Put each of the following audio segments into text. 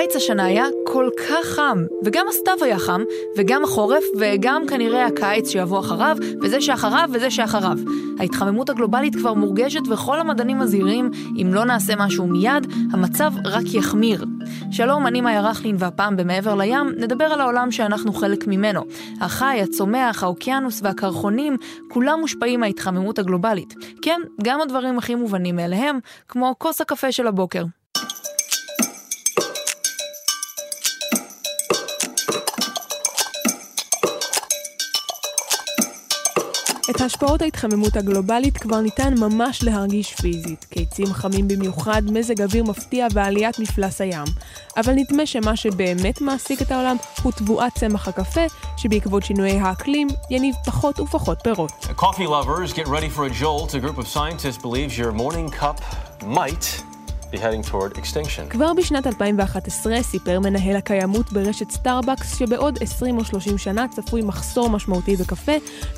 הקיץ השנה היה כל כך חם, וגם הסתיו היה חם, וגם החורף, וגם כנראה הקיץ שיבוא אחריו, וזה שאחריו, וזה שאחריו. ההתחממות הגלובלית כבר מורגשת, וכל המדענים מזהירים, אם לא נעשה משהו מיד, המצב רק יחמיר. שלום, אני מאיה רכלין, והפעם במעבר לים נדבר על העולם שאנחנו חלק ממנו. החי, הצומח, האוקיינוס והקרחונים, כולם מושפעים מההתחממות הגלובלית. כן, גם הדברים הכי מובנים מאליהם, כמו כוס הקפה של הבוקר. את השפעות ההתחממות הגלובלית כבר ניתן ממש להרגיש פיזית. קיצים חמים במיוחד, מזג אוויר מפתיע ועליית מפלס הים. אבל נדמה שמה שבאמת מעסיק את העולם הוא תבואת צמח הקפה, שבעקבות שינויי האקלים יניב פחות ופחות פירות. Coffee lovers, get ready for a jolt. A group of scientists believes your morning cup might כבר בשנת 2011 סיפר מנהל הקיימות ברשת סטארבקס שבעוד 20 או 30 שנה צפוי מחסור משמעותי בקפה,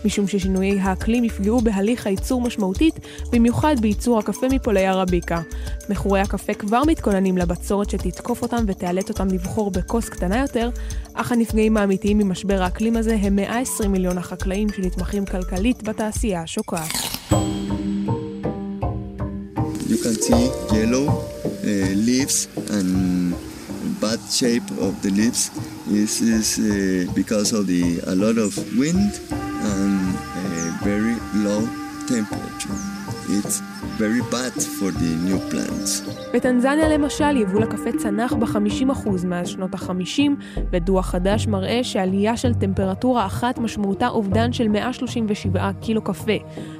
משום ששינויי האקלים יפגעו בהליך הייצור משמעותית, במיוחד בייצור הקפה מפולי ערביקה. מכורי הקפה כבר מתכוננים לבצורת שתתקוף אותם ותאלץ אותם לבחור בכוס קטנה יותר, אך הנפגעים האמיתיים ממשבר האקלים הזה הם 120 מיליון החקלאים שנתמכים כלכלית בתעשייה השוקעת. You can see yellow uh, leaves and bad shape of the leaves. This is uh, because of the a lot of wind and a very low temperature. It's very bad for the new plants. בטנזניה למשל, יבול הקפה צנח ב-50% מאז שנות ה-50, ודוח חדש מראה שעלייה של טמפרטורה אחת משמעותה אובדן של 137 קילו קפה.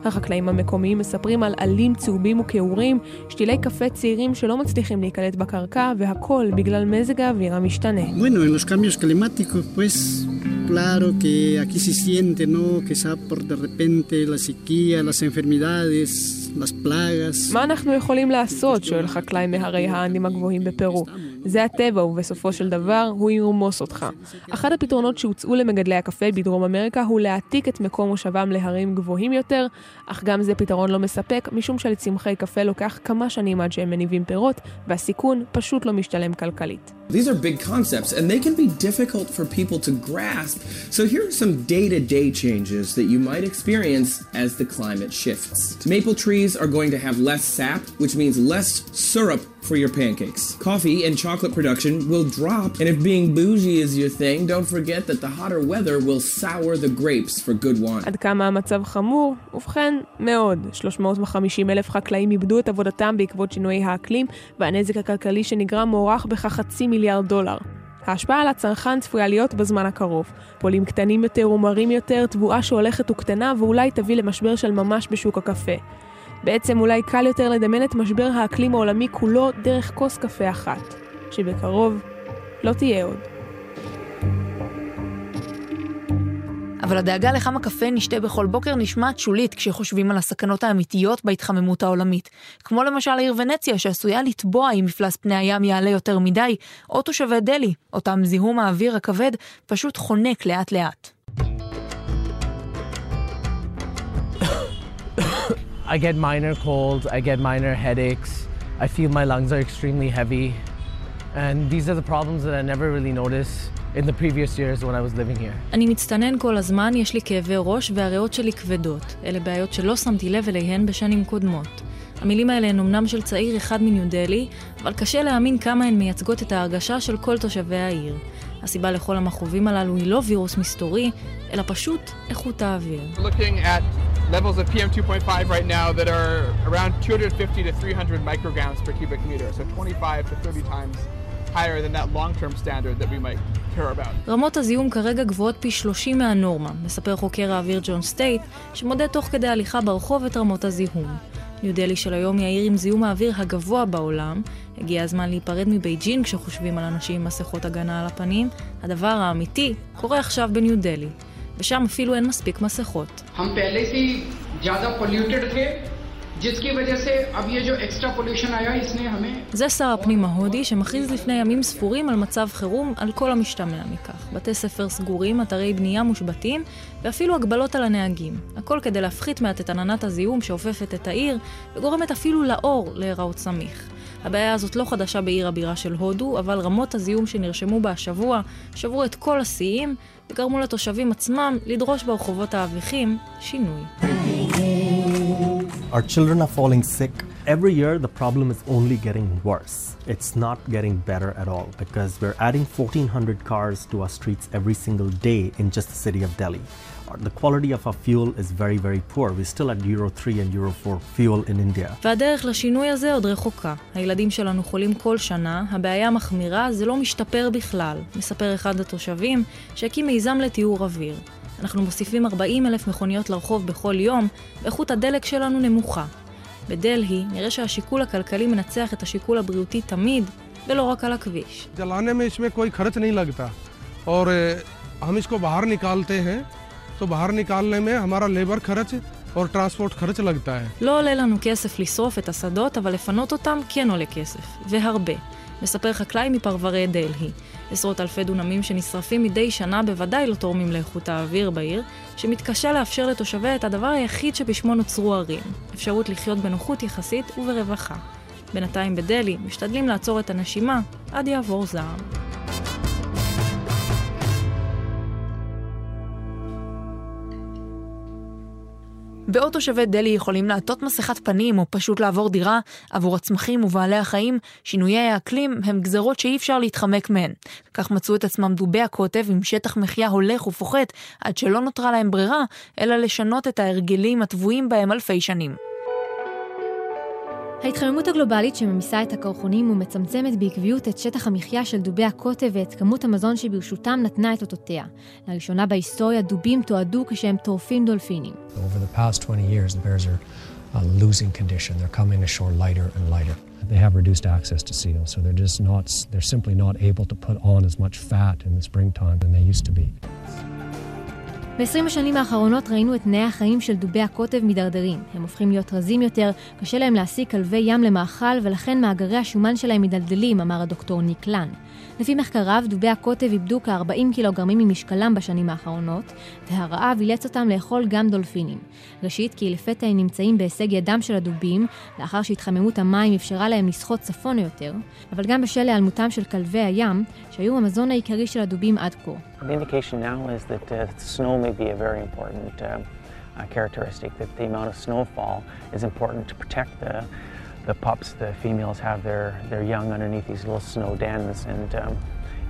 החקלאים המקומיים מספרים על עלים צהובים וכעורים, שתילי קפה צעירים שלא מצליחים להיקלט בקרקע, והכל בגלל מזג האוויר המשתנה. Bueno, en los cambios climáticos, pues... claro que aquí se siente, ¿no? Que está por de repente la sequía, las enfermedades. מה אנחנו יכולים לעשות? שואל חקלאי מהרי האנדים הגבוהים בפרו. זה הטבע, ובסופו של דבר הוא ירמוס אותך. אחד הפתרונות שהוצאו למגדלי הקפה בדרום אמריקה הוא להעתיק את מקום מושבם להרים גבוהים יותר, אך גם זה פתרון לא מספק, משום שלצמחי קפה לוקח כמה שנים עד שהם מניבים פירות, והסיכון פשוט לא משתלם כלכלית. These are big concepts and they can be difficult for people to grasp. So here are some day-to-day changes that you might experience as the climate shifts. Maple trees are going to have less sap, which means less syrup for your pancakes. Coffee and chocolate production will drop, and if being bougie is your thing, don't forget that the hotter weather will sour the grapes for good wine. עד כמה המצב חמור? ובכן, מאוד. 350 אלף חקלאים איבדו את עבודתם בעקבות שינויי האקלים, והנזק הכלכלי שנגרם מוערך בכך חצי מיליארד דולר. ההשפעה על הצרכן צפויה להיות בזמן הקרוב. פולים קטנים יותר ומרים יותר, תבואה שהולכת וקטנה ואולי תביא למשבר של ממש בשוק הקפה. בעצם אולי קל יותר לדמיין את משבר האקלים העולמי כולו דרך כוס קפה אחת, שבקרוב לא תהיה עוד. אבל הדאגה לכמה קפה נשתה בכל בוקר נשמעת שולית כשחושבים על הסכנות האמיתיות בהתחממות העולמית. כמו למשל העיר ונציה שעשויה לטבוע אם מפלס פני הים יעלה יותר מדי, או תושבי דלי, אותם זיהום האוויר הכבד פשוט חונק לאט I get minor colds, I get minor headaches, I feel my lungs are extremely heavy, and these are the problems that I never really noticed in the previous years when I was living here. אני מצטנן כל הזמן, יש לי כאבי ראש והריאות שלי כבדות. אלה בעיות שלא שמתי לב אליהן בשנים קודמות. המילים האלה הן אמנם של צעיר אחד מניו דלי, אבל קשה להאמין כמה הן מייצגות את ההרגשה של כל תושבי העיר. הסיבה לכל המכאובים הללו היא לא וירוס מסתורי, אלא פשוט איכות האוויר. Levels of PM2.5 right now that are around 250 to 300 micrograms per cubic meter, so 25 to 30 times higher than that long-term standard that we might care about. רמות הזיהום כרגע גבוהות פי 30 מהנורמה, מספר חוקר האוויר ג'ון סטייט, שמודד תוך כדי הליכה ברחוב את רמות הזיהום. ניו דלי של היום היא העיר עם זיהום האוויר הגבוה בעולם. הגיע הזמן להיפרד מבייג'ין כשחושבים על אנשים עם מסכות הגנה על הפנים. הדבר האמיתי קורה עכשיו בניו דלי. ושם אפילו אין מספיק מסכות. זה שר הפנים ההודי שמכריז לפני ימים ספורים על מצב חירום על כל המשתמע מכך. בתי ספר סגורים, אתרי בנייה מושבתים ואפילו הגבלות על הנהגים. הכל כדי להפחית מעט את עננת הזיהום שאופפת את העיר וגורמת אפילו לאור להיראות סמיך. הבעיה הזאת לא חדשה בעיר הבירה של הודו, אבל רמות הזיהום שנרשמו בה השבוע שברו את כל השיאים וגרמו לתושבים עצמם לדרוש ברחובות האביכים שינוי. Our children are falling sick. Every year, the problem is only getting worse. It's not getting better at all because we're adding 1,400 cars to our streets every single day in just the city of Delhi. The quality of our fuel is very, very poor. We're still at Euro 3 and Euro 4 fuel in India. והדרך לשינוי הזה עוד רחוקה. הילדים שלנו חולים כל שנה, הבעיה מחמירה, זה לא משתפר בכלל. מספר אחד התושבים שהקים מיזם לטיהור אוויר. אנחנו מוסיפים 40 אלף מכוניות לרחוב בכל יום, ואיכות הדלק שלנו נמוכה. בדלהי נראה שהשיקול הכלכלי מנצח את השיקול הבריאותי תמיד, ולא רק על הכביש. जलाने में इसमें कोई खर्च नहीं लगता और हम इसको बाहर निकालते हैं तो बाहर निकालने में हमारा लेबर खर्च और ट्रांसपोर्ट खर्च लगता है. לא עולה לנו כסף לשרוף את השדות, אבל לפנות אותם כן עולה כסף, והרבה. מספר חקלאי מפרברי דלהי. עשרות אלפי דונמים שנשרפים מדי שנה בוודאי לא תורמים לאיכות האוויר בעיר, שמתקשה לאפשר לתושביה את הדבר היחיד שבשמו נוצרו ערים, אפשרות לחיות בנוחות יחסית וברווחה. בינתיים בדלהי משתדלים לעצור את הנשימה עד יעבור זעם. בעוד תושבי דלהי יכולים לעטות מסכת פנים או פשוט לעבור דירה, עבור הצמחים ובעלי החיים, שינויי האקלים הם גזרות שאי אפשר להתחמק מהן. כך מצאו את עצמם דובי הקוטב עם שטח מחיה הולך ופוחת, עד שלא נותרה להם ברירה, אלא לשנות את ההרגלים הטבועים בהם אלפי שנים. ההתחממות הגלובלית שממיסה את הקרחונים ומצמצמת בעקביות את שטח המחיה של דובי הקוטב ואת כמות המזון שברשותם נתנה את אותותיה. לראשונה בהיסטוריה דובים תועדו כשהם טורפים דולפינים. They have reduced access to seals, so they're just not, they're simply not able to put on as much fat in the springtime than they used to be. ב-20 השנים האחרונות ראינו את תנאי החיים של דובי הקוטב מידרדרים. הם הופכים להיות רזים יותר, קשה להם להשיג כלבי ים למאכל, ולכן מאגרי השומן שלהם מדלדלים, אמר הדוקטור ניק לן. לפי מחקריו, דובי הקוטב איבדו כ-40 קילוגרמים ממשקלם בשנים האחרונות, והרעב אילץ אותם לאכול גם דולפינים. ראשית, כי לפתע הם נמצאים בהישג ידם של הדובים, לאחר שהתחממות המים אפשרה להם לשחות צפונה יותר, אבל גם בשל היעלמותם של כלבי הים, שהיו המזון העיקרי של הדובים עד כה. The indication now is that uh, snow may be a very important uh, uh, characteristic, that the amount of snowfall is important to protect the, the pups. The females have their, their young underneath these little snow dens, and um,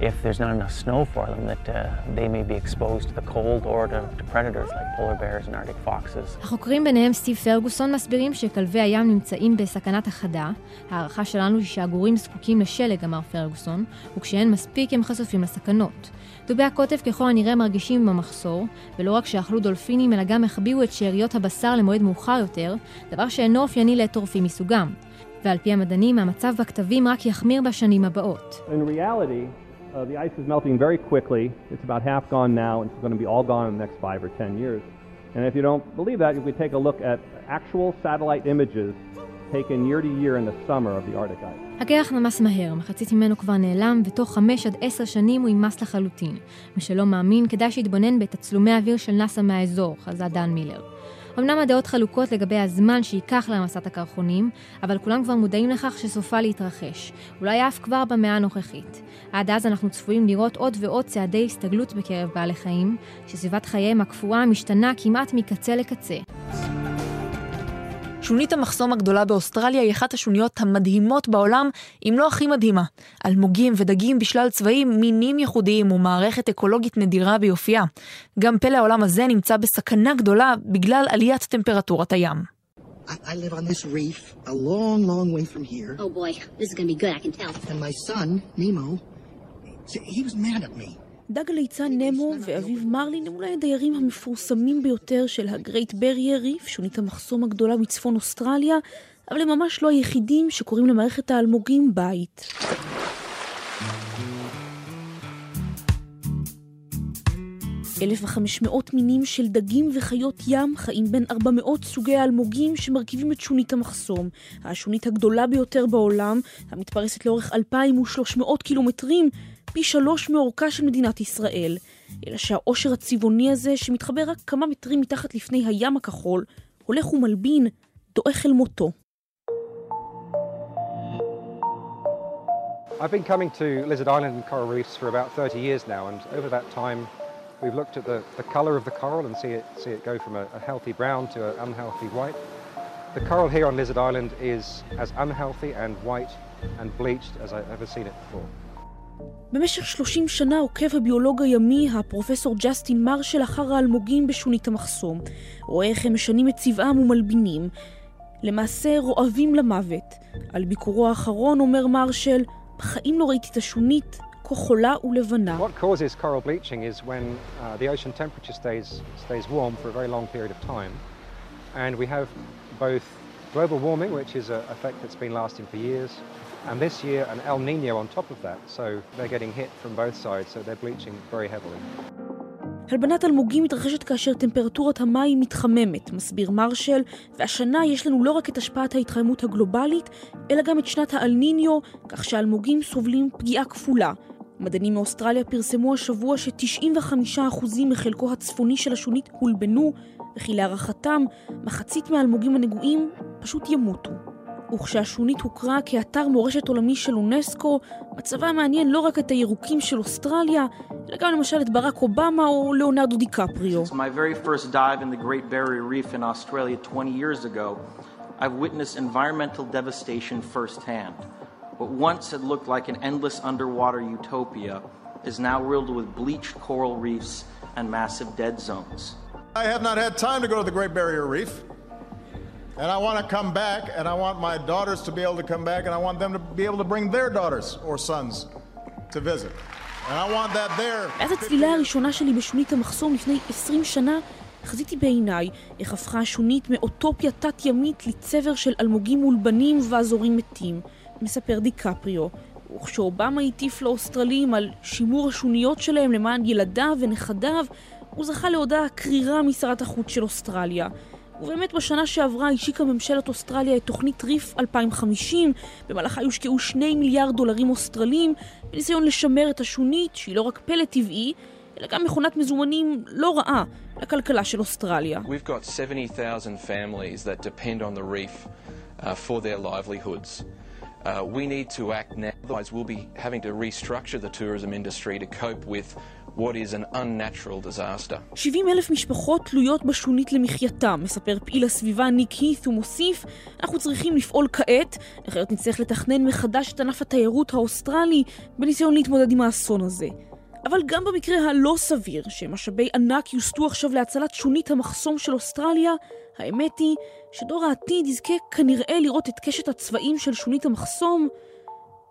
if there's not enough snow for them, that uh, they may be exposed to the cold or to, to predators like polar bears and arctic foxes. החוקרים ביניהם סטיב פרגוסון מסבירים שכלבי הים נמצאים בסכנת החדה. ההערכה שלנו היא שהגורים זקוקים לשלג, אמר פרגוסון, וכשאין מספיק הם חשופים לסכנות. דובי הקוטב ככל הנראה מרגישים במחסור, ולא רק שאכלו דולפינים, אלא גם החביאו את שאריות הבשר למועד מאוחר יותר, דבר שאינו אופייני לטורפים מסוגם. ועל פי המדענים, המצב בכתבים רק יחמיר בשנים הבאות. In reality, uh, the ice is melting very quickly. It's about half gone now, and it's going to be all gone in the next five or ten years. And if you don't believe that, if we take a look at actual satellite images taken year to year in the summer of the Arctic ice. הקרח נמס מהר, מחצית ממנו כבר נעלם, ותוך חמש עד עשר שנים הוא יימס לחלוטין. מי שלא מאמין, כדאי שיתבונן בתצלומי האוויר של נאסא מהאזור, חזה דן מילר. אמנם הדעות חלוקות לגבי הזמן שייקח להמסת הקרחונים, אבל כולם כבר מודעים לכך שסופה להתרחש, אולי אף כבר במאה הנוכחית. עד אז אנחנו צפויים לראות עוד ועוד צעדי הסתגלות בקרב בעלי חיים, שסביבת חייהם הקפואה משתנה כמעט מקצה לקצה. שונית המחסום הגדולה באוסטרליה היא אחת השוניות המדהימות בעולם, אם לא הכי מדהימה. אלמוגים ודגים בשלל צבעים, מינים ייחודיים ומערכת אקולוגית נדירה ביופייה. גם פלא העולם הזה נמצא בסכנה גדולה בגלל עליית טמפרטורת הים. I, I live on this reef a long, long way from here. Oh boy, this is gonna be good, I can tell. And my son, Nemo, he was mad at me. דג הליצן נמו ואביו מרלין הם אולי הדיירים המפורסמים ביותר של הגרייט ברייר ריף, שונית המחסום הגדולה מצפון אוסטרליה, אבל הם ממש לא היחידים שקוראים למערכת האלמוגים בית. אלף וחמש מאות מינים של דגים וחיות ים חיים בין ארבע מאות סוגי האלמוגים שמרכיבים את שונית המחסום, השונית הגדולה ביותר בעולם, המתפרסת לאורך 2,300 קילומטרים, פי שלוש מאורכה של מדינת ישראל. אלא שהעושר הצבעוני הזה, שמתחבא רק כמה מטרים מתחת לפני הים הכחול, הולך ומלבין, דועך אל מותו. I've been coming to Lizard Island and coral reefs for about 30 years now, and over that time, we've looked at the, the color of the coral and see it, see it go from a, a healthy brown to an unhealthy white. The coral here on Lizard Island is as unhealthy and white and bleached as I've ever seen it before. במשך 30 שנה עוקב הביולוג הימי, הפרופסור ג'סטין מרשל, אחר האלמוגים בשונית המחסום. רואה איך הם משנים את צבעם ומלבינים. למעשה רועבים למוות. על ביקורו האחרון אומר מרשל, בחיים לא ראיתי את השונית כה חולה ולבנה. What causes coral bleaching is when uh, the ocean temperature stays, stays warm for a very long period of time. And we have both global warming, which is an effect that's been lasting for years, and this year an El Nino on top of that. So they're getting hit from both sides, so they're bleaching very heavily. הלבנת אלמוגים מתרחשת כאשר טמפרטורת המים מתחממת, מסביר מרשל, והשנה יש לנו לא רק את השפעת ההתחממות הגלובלית, אלא גם את שנת האלניניו, כך שהאלמוגים סובלים פגיעה כפולה. מדענים מאוסטרליה פרסמו השבוע ש-95% מחלקו הצפוני של השונית הולבנו, וכי להערכתם, מחצית מהאלמוגים הנגועים פשוט ימותו. וכשהשונית הוכרה כאתר מורשת עולמי של אונסקו, מצבה מעניין לא רק את הירוקים של אוסטרליה, אלא גם למשל את ברק אובמה או ליאונרדו דיקפריו. my very first dive in the Great Barrier Reef in Australia 20 years ago, I've witnessed environmental devastation firsthand. What once had looked like an endless underwater utopia is now riddled with bleached coral reefs and massive dead zones. I have not had time to go to the Great Barrier Reef. And I want to come back, and I want my daughters to be able to come back, and I want them to be able to bring their daughters or sons to visit. And I want that there. מאז הצלילה הראשונה שלי בשונית המחסום לפני 20 שנה, חזיתי בעיניי איך הפכה השונית מאוטופיה תת-ימית לצבר של אלמוגים מולבנים ואזורים מתים, מספר דיקפריו. וכשאובמה הטיף לאוסטרלים על שימור השוניות שלהם למען ילדיו ונכדיו, הוא זכה להודעה קרירה משרת החוץ של אוסטרליה. ובאמת בשנה שעברה השיקה ממשלת אוסטרליה את תוכנית ריף 2050, במהלכה יושקעו 2 מיליארד דולרים אוסטרליים, בניסיון לשמר את השונית, שהיא לא רק פלא טבעי, אלא גם מכונת מזומנים לא רעה לכלכלה של אוסטרליה. We've got 70,000 families that depend on the reef uh, for their livelihoods. Uh, we need to act now, otherwise we'll be having to restructure the tourism industry to cope with what is an unnatural disaster. 70 אלף משפחות תלויות בשונית למחייתם, מספר פעיל הסביבה ניק הית' ומוסיף, אנחנו צריכים לפעול כעת, אחרת נצטרך לתכנן מחדש את ענף התיירות האוסטרלי בניסיון להתמודד עם האסון הזה. אבל גם במקרה הלא סביר, שמשאבי ענק יוסטו עכשיו להצלת שונית המחסום של אוסטרליה, האמת היא שדור העתיד יזכה כנראה לראות את קשת הצבעים של שונית המחסום,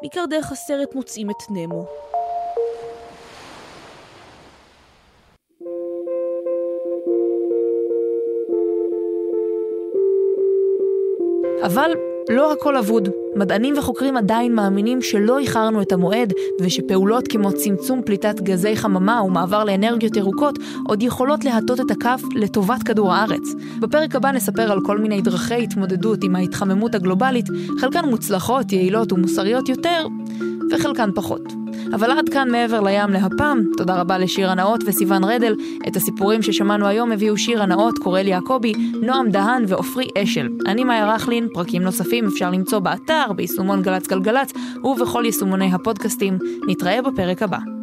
בעיקר דרך הסרט מוצאים את נמו. אבל לא הכל אבוד. מדענים וחוקרים עדיין מאמינים שלא איחרנו את המועד, ושפעולות כמו צמצום פליטת גזי חממה ומעבר לאנרגיות ירוקות עוד יכולות להטות את הכף לטובת כדור הארץ. בפרק הבא נספר על כל מיני דרכי התמודדות עם ההתחממות הגלובלית, חלקן מוצלחות, יעילות ומוסריות יותר, וחלקן פחות. אבל עד כאן מעבר לים להפעם, תודה רבה לשיר הנאות וסיון רדל. את הסיפורים ששמענו היום הביאו שיר הנאות, קורל יעקבי, נועם דהן ועופרי אשל. אני מאיה רכלין, פרקים נוספים אפשר למצוא באתר, ביישומון גל"צ גלגלצ ובכל יישומוני הפודקאסטים. נתראה בפרק הבא.